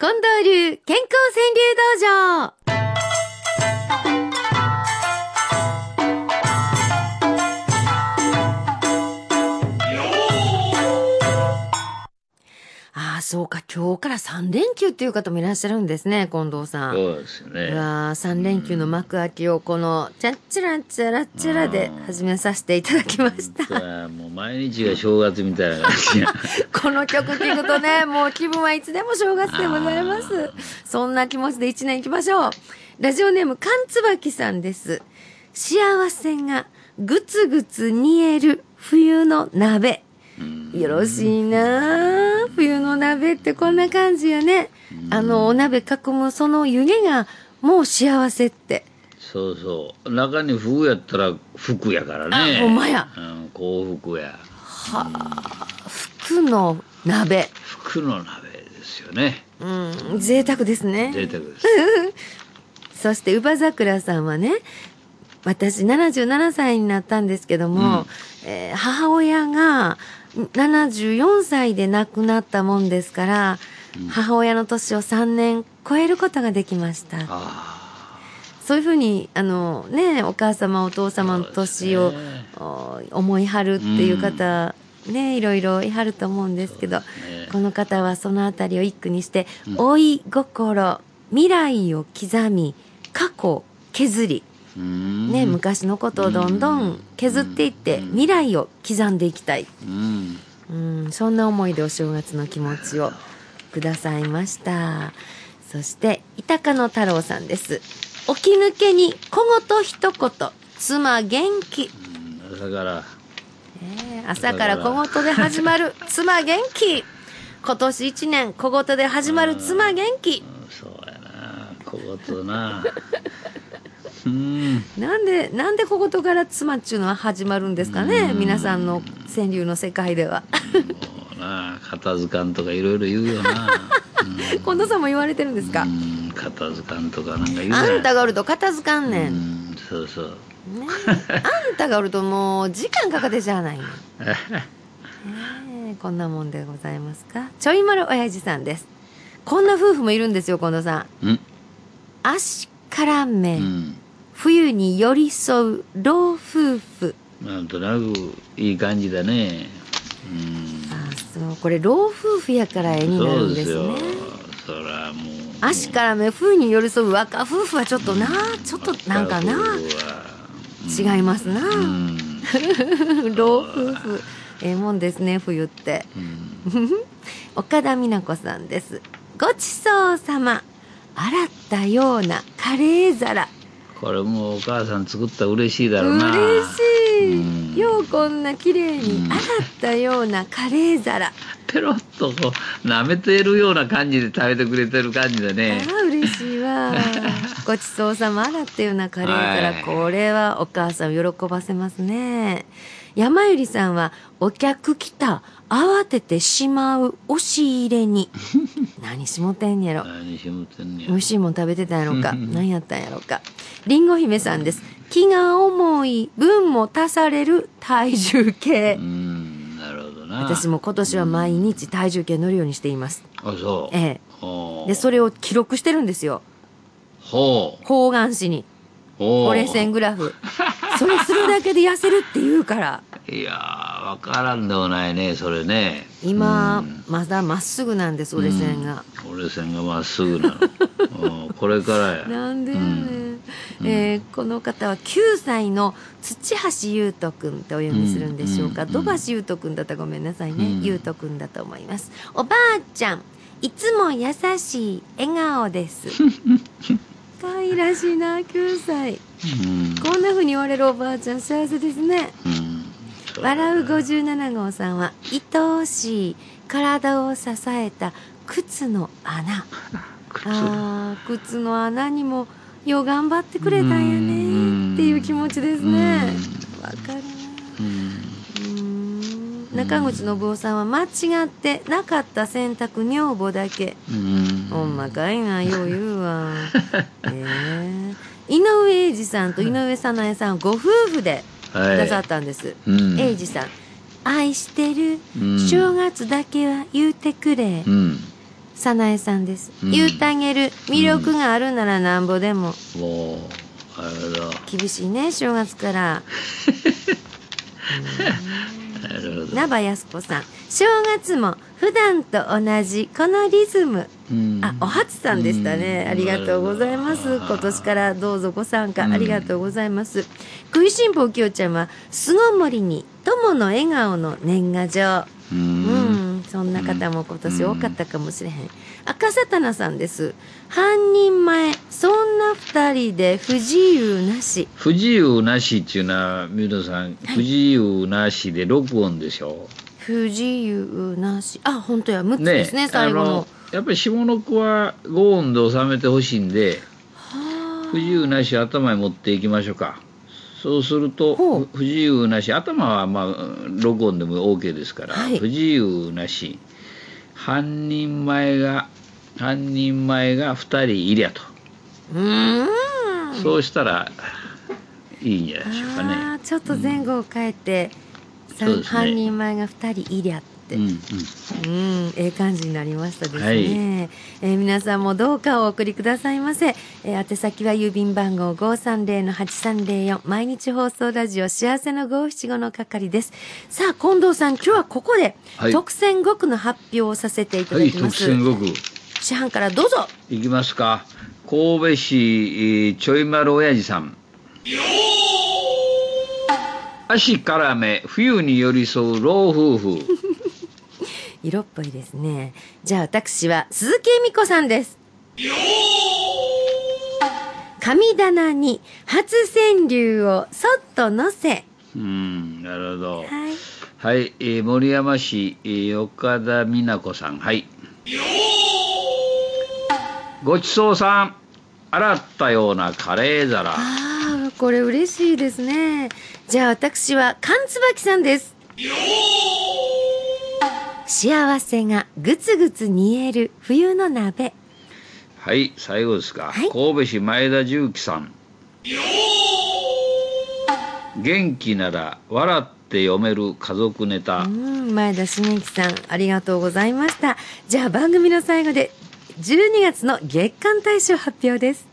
近藤流健康川柳道場。そうか。今日から3連休っていう方もいらっしゃるんですね、近藤さん。そうですよね。うわー3連休の幕開きをこの、チャッチャラッチャラッチャラで始めさせていただきました。もう毎日が正月みたいな感じや。この曲聴くとね、もう気分はいつでも正月でございます。そんな気持ちで一年行きましょう。ラジオネーム、かんつばきさんです。幸せがぐつぐつ煮える冬の鍋。よろしいなあ冬の鍋ってこんな感じよね。あの、お鍋囲むその湯気がもう幸せって。そうそう。中に服やったら服やからね。あほんまやうん、幸福や。服の鍋。服の鍋ですよね。うん、贅沢ですね。贅沢です。そして、乳母桜さんはね、私77歳になったんですけども、えー母親が74歳で亡くなったもんですから、母親の年を3年超えることができました。あそういうふうに、あのね、お母様、お父様の年を、ね。お思いはるっていう方、ね、いろいろいはると思うんですけど、ね。この方はそのあたりを一句にして、老い心、未来を刻み、過去削り。ね、昔のことをどんどん削っていって、未来を刻んでいきたい。うん。うん、そんな思いでお正月の気持ちをくださいました。そして、板鹿野太郎さんです。起き抜けに小言一言、妻元気。うん朝から。えー朝から小言で始まる妻元気。今年一年小言で始まる妻元気。うんそうやな。小言な。うん。なんで、なんで小言から妻っちゅうのは始まるんですかね皆さんの川柳の世界では。もうな、片付かんとかいろいろ言うよな。近藤さんも言われてるんですか？うん、片付かんとかなんか言うあんたがおると片付かんね。うんん、そうそう。ね、あんたがおるともう時間かかってじゃないの。ねえこんなもんでございますか？ちょいまる親父さんです。こんな夫婦もいるんですよ、近藤さん。うん、足からめ、うん。冬に寄り添う老夫婦。なんとなくいい感じだね。うん。あそう、これ老夫婦やから絵になるんですよね。。そらもう。足からめ、冬に寄り添う若夫婦はちょっとな、ちょっとなんかな、違いますな。うん。老夫婦。ええもんですね、冬って。うん。岡田美奈子さんです。ごちそうさま。洗ったようなカレー皿。これもお母さん作ったら嬉しいだろうな。嬉しい、うんようこんな綺麗にうん洗ったようなカレー皿。ペロッとこう舐めてるような感じで食べてくれてる感じだね。ああ、嬉しいわ。ごちそうさま洗ったようなカレー皿。はいこれはお母さんを喜ばせますね。山ゆりさんは、お客来た。慌ててしまう押し入れに。何しもてんやろ。何しもてんねや美味しいもん食べてたんやろか。何やったんやろか。りんご姫さんです。気が重い分も足される体重計う。ん、なるほどな。私も今年は毎日体重計乗るようにしています。あ、そう。ええ。で、それを記録してるんですよ。ほう。方眼紙に。ほう。折れ線グラフ。それするだけで痩せるって言うから。いやー、わからんでもないね、それね。今、うんまだまっすぐなんです、折れ線が。折れ線がまっすぐなの。うんこれからや。なんでやねん、えーこの方は9歳の土橋優斗くんってお読みするんでしょうか、うん土橋優斗くんだったらごめんなさいね、うん優斗くんだと思いますおばあちゃんいつも優しい笑顔です 可愛らしいな9歳。うん。こんな風に言われるおばあちゃん幸せですね。うん。笑う57号さんは愛おしい体を支えた靴の穴。靴。あー靴の穴にもよう頑張ってくれたんやうん。ねっていう気持ちですね。うん。わかるな。中口信夫さんは間違ってなかった洗濯女房だけ。うん。ほんまかいなよう言うわ。え え。井上英二さんと井上早苗さんご夫婦でくはい。ださったんです、うん。英二さん愛してるうん。正月だけは言うてくれ、うん。早苗さんです、うん。言うてあげる。魅力があるならなんぼでも。厳しいね正月から。なるほど。名場靖子さん。正月も普段と同じこのリズムうんあ、おはつさんでしたね。うんありがとうございます。今年からどうぞご参加うんありがとうございます。食いしん坊きよちゃんは、巣ごもりに友の笑顔の年賀状。そんな方も今年多かったかもしれへん。赤さたなさんです。半人前、そんな二人で不自由なし。不自由なしっていうのは、ミュさん、不自由なしで録音でしょ？不自由なし。あ、本当や、6つですね、最後のあの。やっぱり下の句は5音で収めてほしいんで、は不自由なし頭に持っていきましょうか。そうすると不自由なし頭はまあ録音でも OK ですから、はい。不自由なし。半人前が半人前が2人いりゃと。そうしたらいいんじゃないでしょうかあね。ーちょっと前後を変えて、うですね。半人前が2人いりゃうんうん。うん、ええ感じになりましたですね、はい。えー皆さんもどうかお送りくださいませ、えー宛先は郵便番号530-8304毎日放送ラジオ幸せの五七五の係です。さあ近藤さん今日はここで、はい。特選5区の発表をさせていたはい特だきます、選5区市販からどうぞ。いきますか。神戸市えーちょい丸親父さん。足絡め冬に寄り添う老夫婦色っぽいですね。じゃあ私は鈴木恵美子さんです。神棚に初川柳をそっと乗せ。うんなるほど。はい。はい、えー森山市、えー岡田美奈子さん。はい。ごちそうさん。洗ったようなカレー皿。ああこれ嬉しいですね。じゃあ私は缶椿さんです幸せがぐつぐつ煮える冬の鍋。はい最後ですか、はい。神戸市前田重樹さん。元気なら笑って読める家族ネタ、うん前田茂之さんありがとうございました。じゃあ番組の最後で12月の月間大賞発表です